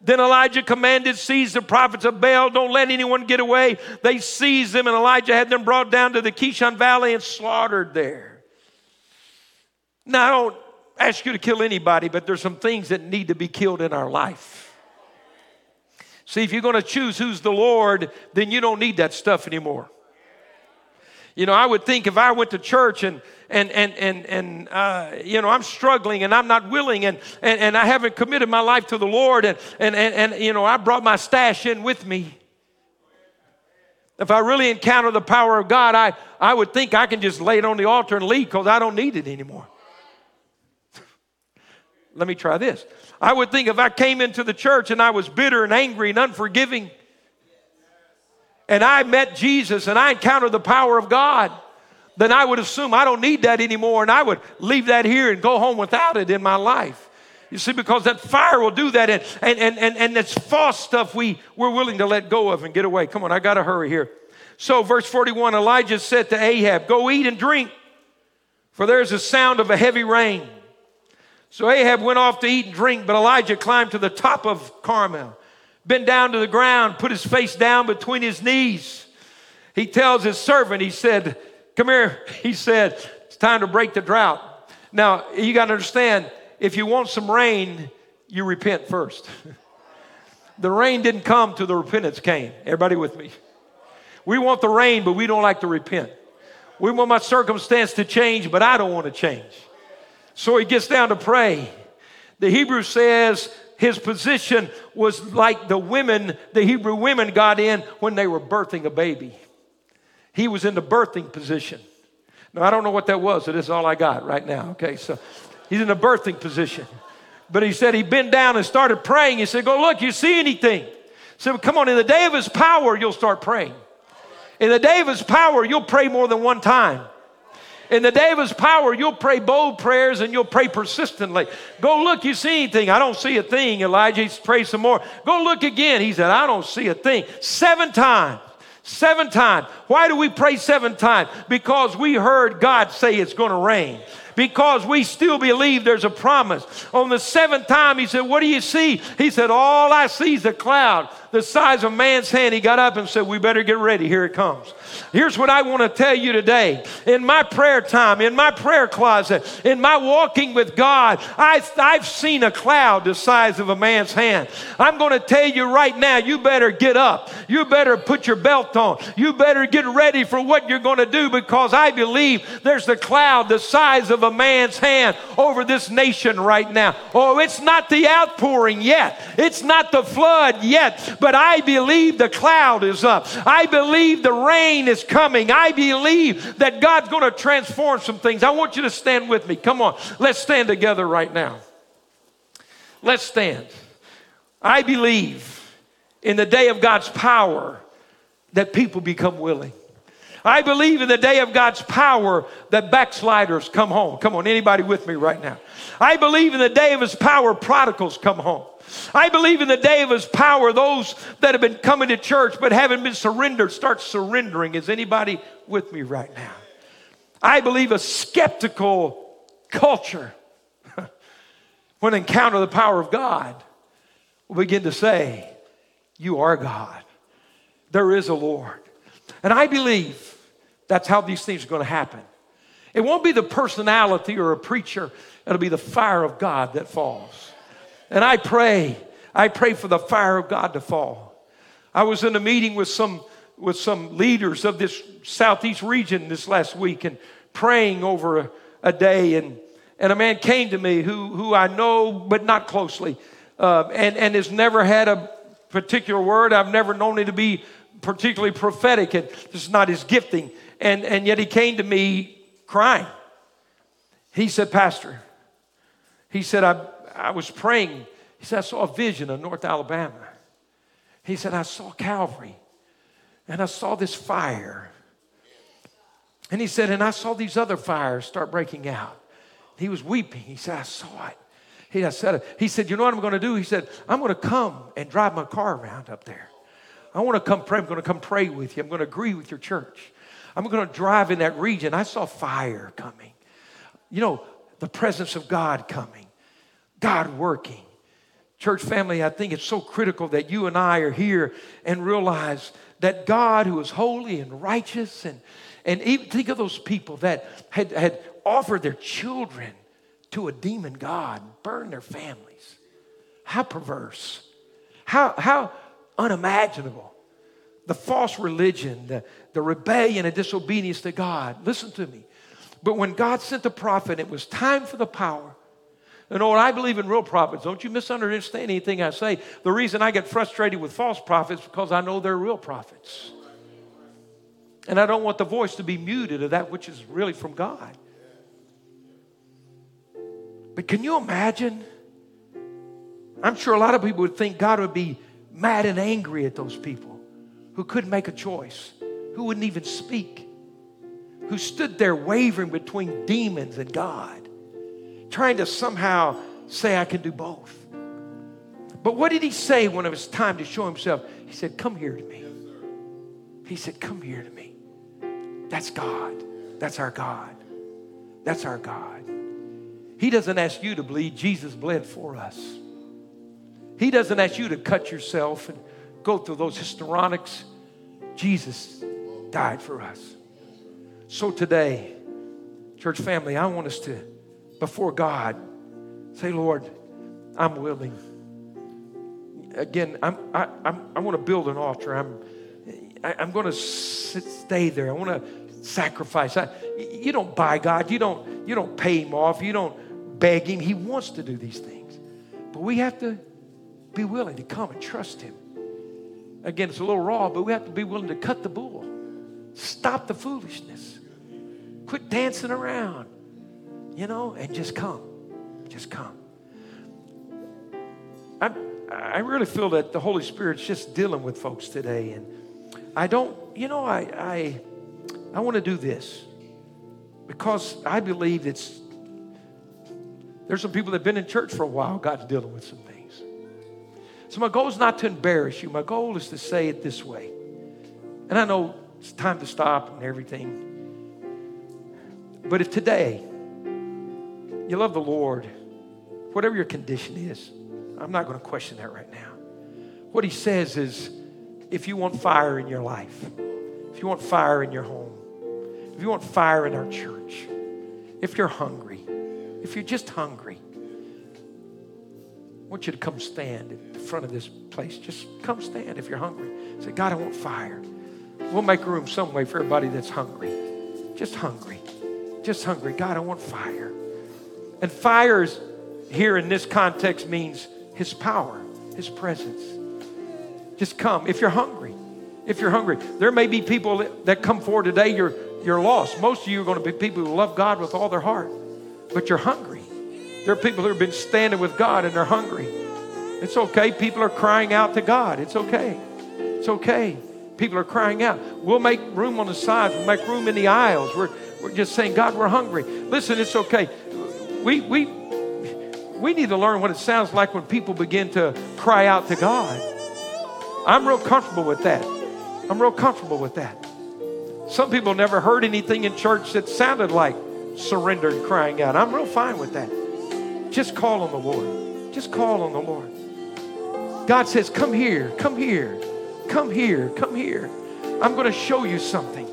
Then Elijah commanded, Seize the prophets of Baal, don't let anyone get away. They seized them, and Elijah had them brought down to the Kishon Valley and slaughtered there. Now, I don't ask you to kill anybody, but there's some things that need to be killed in our life. See, if you're going to choose who's the Lord, then you don't need that stuff anymore. You know, I would think if I went to church and and and and and uh, you know I'm struggling and I'm not willing and, and and I haven't committed my life to the Lord and and and, and you know I brought my stash in with me. If I really encounter the power of God, I, I would think I can just lay it on the altar and leave because I don't need it anymore. Let me try this. I would think if I came into the church and I was bitter and angry and unforgiving, and I met Jesus and I encountered the power of God, then I would assume I don't need that anymore and I would leave that here and go home without it in my life. You see, because that fire will do that, and and and and, that's false stuff we, we're willing to let go of and get away. Come on, I gotta hurry here. So, verse 41, Elijah said to Ahab, Go eat and drink, for there's a sound of a heavy rain. So Ahab went off to eat and drink, but Elijah climbed to the top of Carmel bent down to the ground, put his face down between his knees. He tells his servant, he said, Come here. He said, It's time to break the drought. Now, you got to understand, if you want some rain, you repent first. the rain didn't come till the repentance came. Everybody with me? We want the rain, but we don't like to repent. We want my circumstance to change, but I don't want to change. So he gets down to pray. The Hebrew says his position was like the women, the Hebrew women got in when they were birthing a baby. He was in the birthing position. Now, I don't know what that was, so this is all I got right now. Okay, so he's in the birthing position. But he said he bent down and started praying. He said, Go look, you see anything? He said, Come on, in the day of his power, you'll start praying. In the day of his power, you'll pray more than one time. In the day of his power, you'll pray bold prayers and you'll pray persistently. Go look, you see anything? I don't see a thing. Elijah pray some more. Go look again. He said, I don't see a thing. Seven times. Seven times. Why do we pray seven times? Because we heard God say it's going to rain because we still believe there's a promise. On the seventh time, he said, What do you see? He said, All I see is a cloud the size of a man's hand. He got up and said, We better get ready. Here it comes. Here's what I want to tell you today. In my prayer time, in my prayer closet, in my walking with God, I, I've seen a cloud the size of a man's hand. I'm going to tell you right now, you better get up. You better put your belt on. You better get ready for what you're going to do because I believe there's a cloud the size of a man's hand over this nation right now. Oh, it's not the outpouring yet, it's not the flood yet, but I believe the cloud is up. I believe the rain is coming. I believe that God's going to transform some things. I want you to stand with me. Come on, let's stand together right now. Let's stand. I believe in the day of God's power that people become willing. I believe in the day of God's power that backsliders come home. Come on, anybody with me right now? I believe in the day of his power, prodigals come home. I believe in the day of his power, those that have been coming to church but haven't been surrendered start surrendering. Is anybody with me right now? I believe a skeptical culture, when encounter the power of God, will begin to say, You are God. There is a Lord. And I believe that's how these things are going to happen. It won't be the personality or a preacher, it'll be the fire of God that falls. And I pray, I pray for the fire of God to fall. I was in a meeting with some with some leaders of this southeast region this last week and praying over a, a day and and a man came to me who who I know but not closely uh, and and has never had a particular word. I've never known him to be particularly prophetic and this is not his gifting and and yet he came to me crying. He said, Pastor, he said, I, I was praying. He said, I saw a vision of North Alabama. He said, I saw Calvary and I saw this fire. And he said, and I saw these other fires start breaking out. He was weeping. He said, I saw it. He, said, he said, You know what I'm going to do? He said, I'm going to come and drive my car around up there. I want to come pray. I'm going to come pray with you. I'm going to agree with your church. I'm going to drive in that region. I saw fire coming. You know, the presence of God coming, God working. Church family, I think it's so critical that you and I are here and realize that God, who is holy and righteous, and, and even think of those people that had, had offered their children to a demon God, burned their families. How perverse. How, how unimaginable the false religion, the, the rebellion and disobedience to God. Listen to me. But when God sent the prophet, it was time for the power. You know what? I believe in real prophets. Don't you misunderstand anything I say. The reason I get frustrated with false prophets because I know they're real prophets. And I don't want the voice to be muted of that which is really from God. But can you imagine? I'm sure a lot of people would think God would be mad and angry at those people who couldn't make a choice, who wouldn't even speak, who stood there wavering between demons and God, trying to somehow say, I can do both. But what did he say when it was time to show himself? He said, Come here to me. He said, Come here to me. That's God. That's our God. That's our God. He doesn't ask you to bleed, Jesus bled for us. He doesn't ask you to cut yourself and go through those histrionics. Jesus died for us. So today, church family, I want us to, before God, say, Lord, I'm willing. Again, I'm, I, I'm, I want to build an altar. I'm, I, I'm going to stay there. I want to sacrifice. I, you don't buy God. You don't, you don't pay him off. You don't beg him. He wants to do these things. But we have to be willing to come and trust him. Again, it's a little raw, but we have to be willing to cut the bull. Stop the foolishness. Quit dancing around, you know, and just come. Just come. I, I really feel that the Holy Spirit's just dealing with folks today. And I don't, you know, I, I, I want to do this because I believe it's, there's some people that have been in church for a while, God's dealing with some things. So, my goal is not to embarrass you. My goal is to say it this way. And I know it's time to stop and everything. But if today you love the Lord, whatever your condition is, I'm not going to question that right now. What he says is if you want fire in your life, if you want fire in your home, if you want fire in our church, if you're hungry, if you're just hungry, I want you to come stand in front of this place. Just come stand if you're hungry. Say, God, I want fire. We'll make room some way for everybody that's hungry. Just hungry. Just hungry. God, I want fire. And fire is, here in this context means his power, his presence. Just come if you're hungry. If you're hungry, there may be people that come forward today, you're, you're lost. Most of you are going to be people who love God with all their heart, but you're hungry. There are people who have been standing with God and they're hungry. It's okay. People are crying out to God. It's okay. It's okay. People are crying out. We'll make room on the sides. We'll make room in the aisles. We're, we're just saying, God, we're hungry. Listen, it's okay. We, we, we need to learn what it sounds like when people begin to cry out to God. I'm real comfortable with that. I'm real comfortable with that. Some people never heard anything in church that sounded like surrender and crying out. I'm real fine with that. Just call on the Lord. Just call on the Lord. God says, Come here, come here, come here, come here. I'm going to show you something.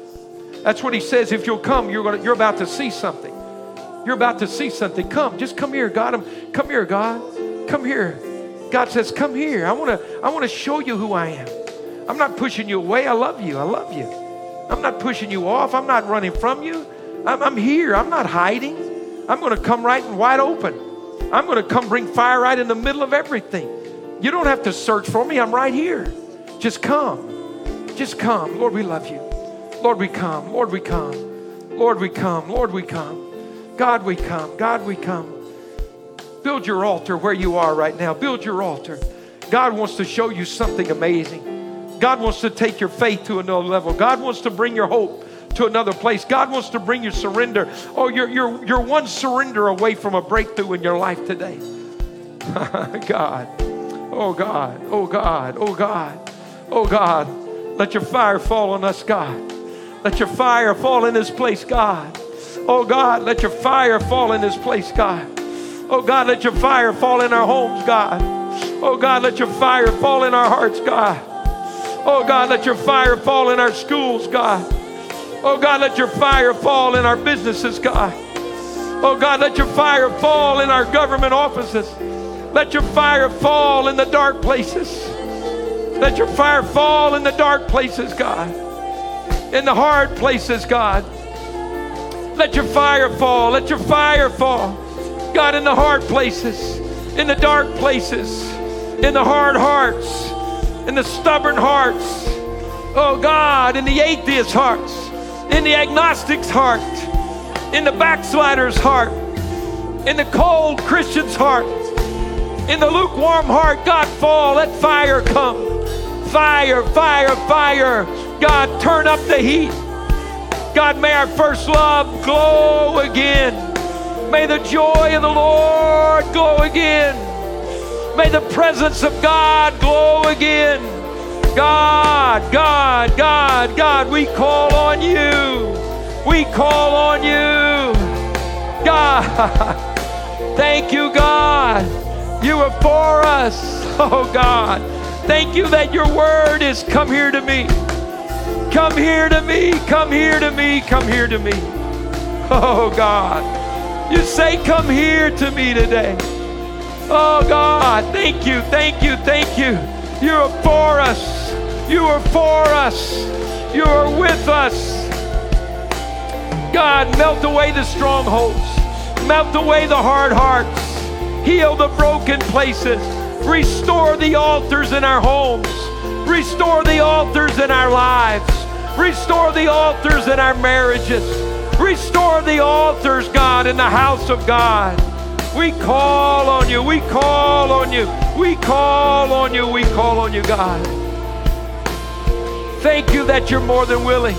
That's what He says. If you'll come, you're, gonna, you're about to see something. You're about to see something. Come, just come here, God. Come here, God. Come here. God says, Come here. I want to I want to show you who I am. I'm not pushing you away. I love you. I love you. I'm not pushing you off. I'm not running from you. I'm, I'm here. I'm not hiding. I'm going to come right and wide open. I'm going to come bring fire right in the middle of everything. You don't have to search for me. I'm right here. Just come. Just come. Lord, we love you. Lord, we come. Lord, we come. Lord, we come. Lord, we come. God, we come. God, we come. Build your altar where you are right now. Build your altar. God wants to show you something amazing. God wants to take your faith to another level. God wants to bring your hope to another place. God wants to bring your surrender. Oh, you're, you're, you're one surrender away from a breakthrough in your life today. God. Oh, God. Oh, God. Oh, God. Oh, God. Let your fire fall on us, God. Let your fire fall in this place, God. Oh, God. Let your fire fall in this place, God. Oh, God. Let your fire fall in our homes, God. Oh, God. Let your fire fall in our hearts, God. Oh, God. Let your fire fall in our schools, God. Oh God, let your fire fall in our businesses, God. Oh God, let your fire fall in our government offices. Let your fire fall in the dark places. Let your fire fall in the dark places, God. In the hard places, God. Let your fire fall. Let your fire fall. God, in the hard places, in the dark places, in the hard hearts, in the stubborn hearts. Oh God, in the atheist hearts in the agnostic's heart, in the backslider's heart, in the cold Christian's heart, in the lukewarm heart. God, fall, let fire come. Fire, fire, fire. God, turn up the heat. God, may our first love glow again. May the joy of the Lord glow again. May the presence of God glow again. God, God, God, God, we call on you. We call on you. God, thank you, God. You are for us. Oh, God. Thank you that your word is come here to me. Come here to me. Come here to me. Come here to me. Oh, God. You say, Come here to me today. Oh, God. Thank you. Thank you. Thank you. You're for us. You are for us. You are with us. God, melt away the strongholds. Melt away the hard hearts. Heal the broken places. Restore the altars in our homes. Restore the altars in our lives. Restore the altars in our marriages. Restore the altars, God, in the house of God. We call on you. We call on you. We call on you. We call on you, God. Thank you that you're more than willing.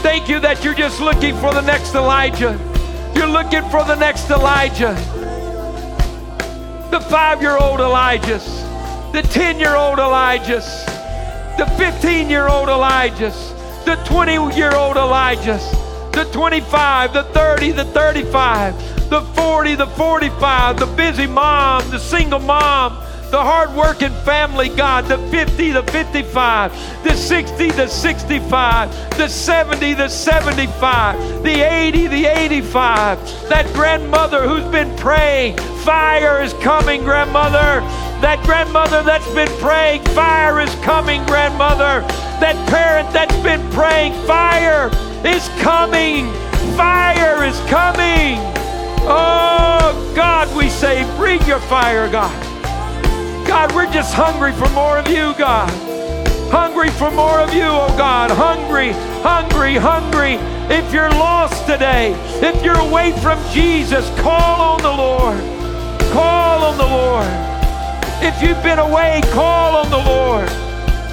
Thank you that you're just looking for the next Elijah. You're looking for the next Elijah. The five year old Elijahs, the 10 year old Elijahs, the 15 year old Elijahs, the 20 year old Elijahs, the 25, the 30, the 35, the 40, the 45, the busy mom, the single mom the hardworking family, God, the 50, the 55, the 60, the 65, the 70, the 75, the 80, the 85, that grandmother who's been praying, fire is coming, grandmother. That grandmother that's been praying, fire is coming, grandmother. That parent that's been praying, fire is coming. Fire is coming. Oh, God, we say, bring your fire, God. God, we're just hungry for more of you, God. Hungry for more of you, oh God. Hungry, hungry, hungry. If you're lost today, if you're away from Jesus, call on the Lord. Call on the Lord. If you've been away, call on the Lord.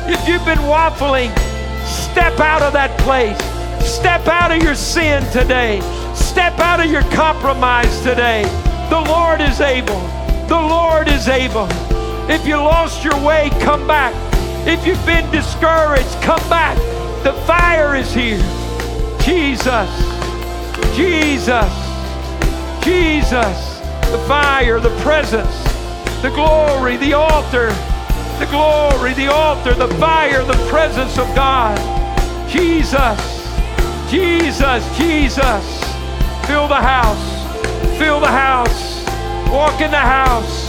If you've been waffling, step out of that place. Step out of your sin today. Step out of your compromise today. The Lord is able. The Lord is able. If you lost your way, come back. If you've been discouraged, come back. The fire is here. Jesus, Jesus, Jesus. The fire, the presence, the glory, the altar, the glory, the altar, the fire, the presence of God. Jesus, Jesus, Jesus. Fill the house, fill the house, walk in the house.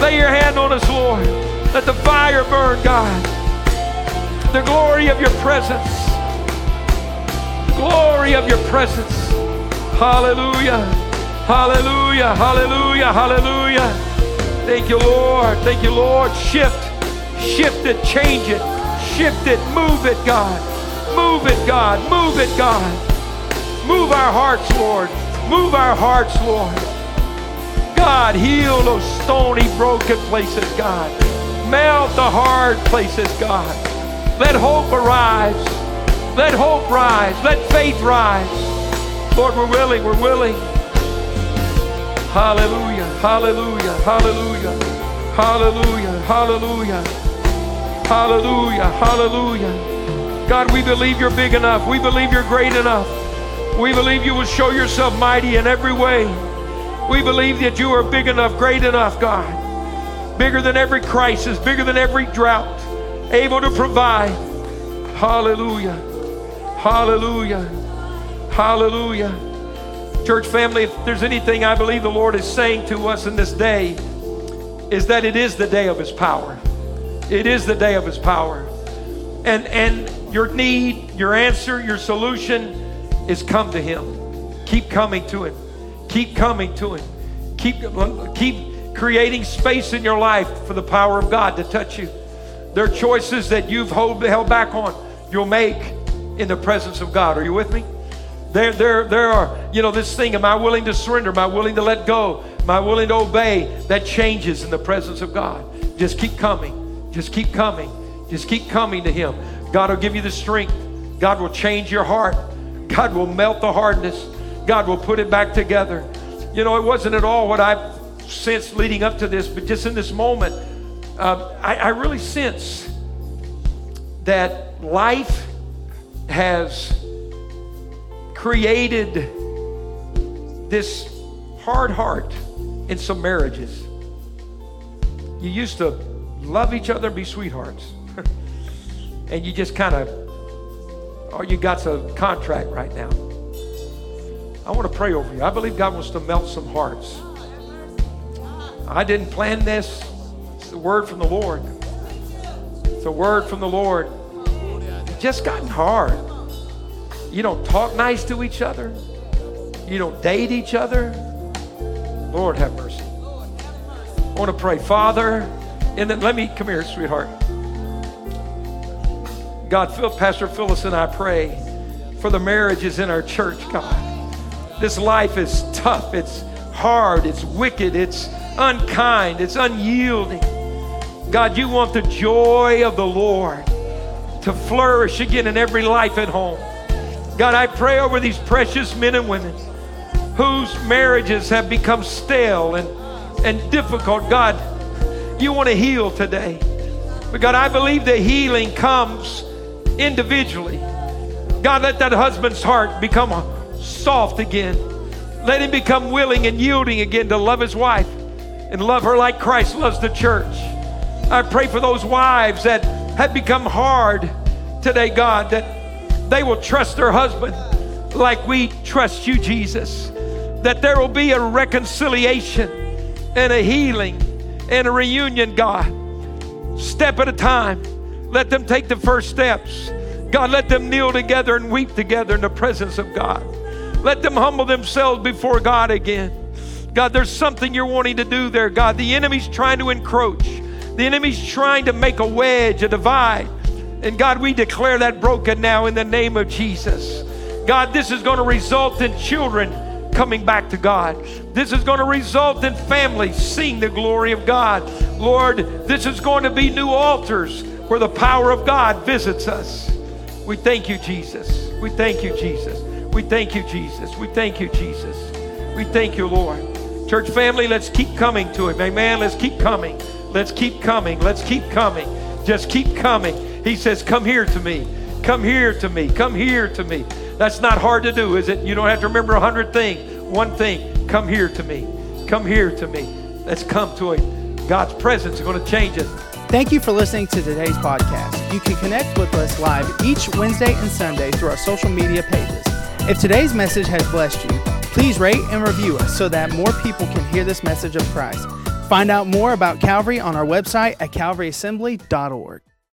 Lay your hand on us, Lord. Let the fire burn, God. The glory of your presence. The glory of your presence. Hallelujah. Hallelujah. Hallelujah. Hallelujah. Thank you, Lord. Thank you, Lord. Shift. Shift it. Change it. Shift it. Move it, God. Move it, God. Move it, God. Move our hearts, Lord. Move our hearts, Lord. God, heal those stony, broken places, God. Melt the hard places, God. Let hope arise. Let hope rise. Let faith rise. Lord, we're willing. We're willing. Hallelujah. Hallelujah. Hallelujah. Hallelujah. Hallelujah. Hallelujah. Hallelujah. God, we believe you're big enough. We believe you're great enough. We believe you will show yourself mighty in every way. We believe that you are big enough, great enough, God. Bigger than every crisis, bigger than every drought, able to provide. Hallelujah. Hallelujah. Hallelujah. Church family, if there's anything I believe the Lord is saying to us in this day, is that it is the day of His power. It is the day of His power. And, and your need, your answer, your solution is come to Him. Keep coming to Him. Keep coming to Him. Keep, keep creating space in your life for the power of God to touch you. There are choices that you've hold, held back on, you'll make in the presence of God. Are you with me? There, there, there are, you know, this thing, am I willing to surrender? Am I willing to let go? Am I willing to obey? That changes in the presence of God. Just keep coming. Just keep coming. Just keep coming to Him. God will give you the strength. God will change your heart. God will melt the hardness. God will put it back together. You know, it wasn't at all what I sensed leading up to this, but just in this moment, uh, I, I really sense that life has created this hard heart in some marriages. You used to love each other, be sweethearts. and you just kind of, or you got a contract right now. I want to pray over you. I believe God wants to melt some hearts. I didn't plan this. It's a word from the Lord. It's a word from the Lord. Just gotten hard. You don't talk nice to each other. You don't date each other. Lord have mercy. I want to pray, Father, and then let me come here, sweetheart. God, Pastor Phyllis and I pray for the marriages in our church, God. This life is tough, it's hard, it's wicked, it's unkind, it's unyielding. God, you want the joy of the Lord to flourish again in every life at home. God, I pray over these precious men and women whose marriages have become stale and, and difficult. God, you want to heal today. But God, I believe the healing comes individually. God, let that husband's heart become soft again. Let him become willing and yielding again to love his wife and love her like Christ loves the church. I pray for those wives that have become hard today, God, that they will trust their husband like we trust you, Jesus. That there will be a reconciliation and a healing and a reunion, God. Step at a time. Let them take the first steps. God, let them kneel together and weep together in the presence of God. Let them humble themselves before God again. God, there's something you're wanting to do there, God. The enemy's trying to encroach, the enemy's trying to make a wedge, a divide. And God, we declare that broken now in the name of Jesus. God, this is going to result in children coming back to God. This is going to result in families seeing the glory of God. Lord, this is going to be new altars where the power of God visits us. We thank you, Jesus. We thank you, Jesus. We thank you, Jesus. We thank you, Jesus. We thank you, Lord. Church family, let's keep coming to Him. Amen. Let's keep coming. Let's keep coming. Let's keep coming. Just keep coming. He says, Come here to me. Come here to me. Come here to me. That's not hard to do, is it? You don't have to remember a hundred things. One thing, come here to me. Come here to me. Let's come to Him. God's presence is going to change us. Thank you for listening to today's podcast. You can connect with us live each Wednesday and Sunday through our social media pages. If today's message has blessed you, please rate and review us so that more people can hear this message of Christ. Find out more about Calvary on our website at calvaryassembly.org.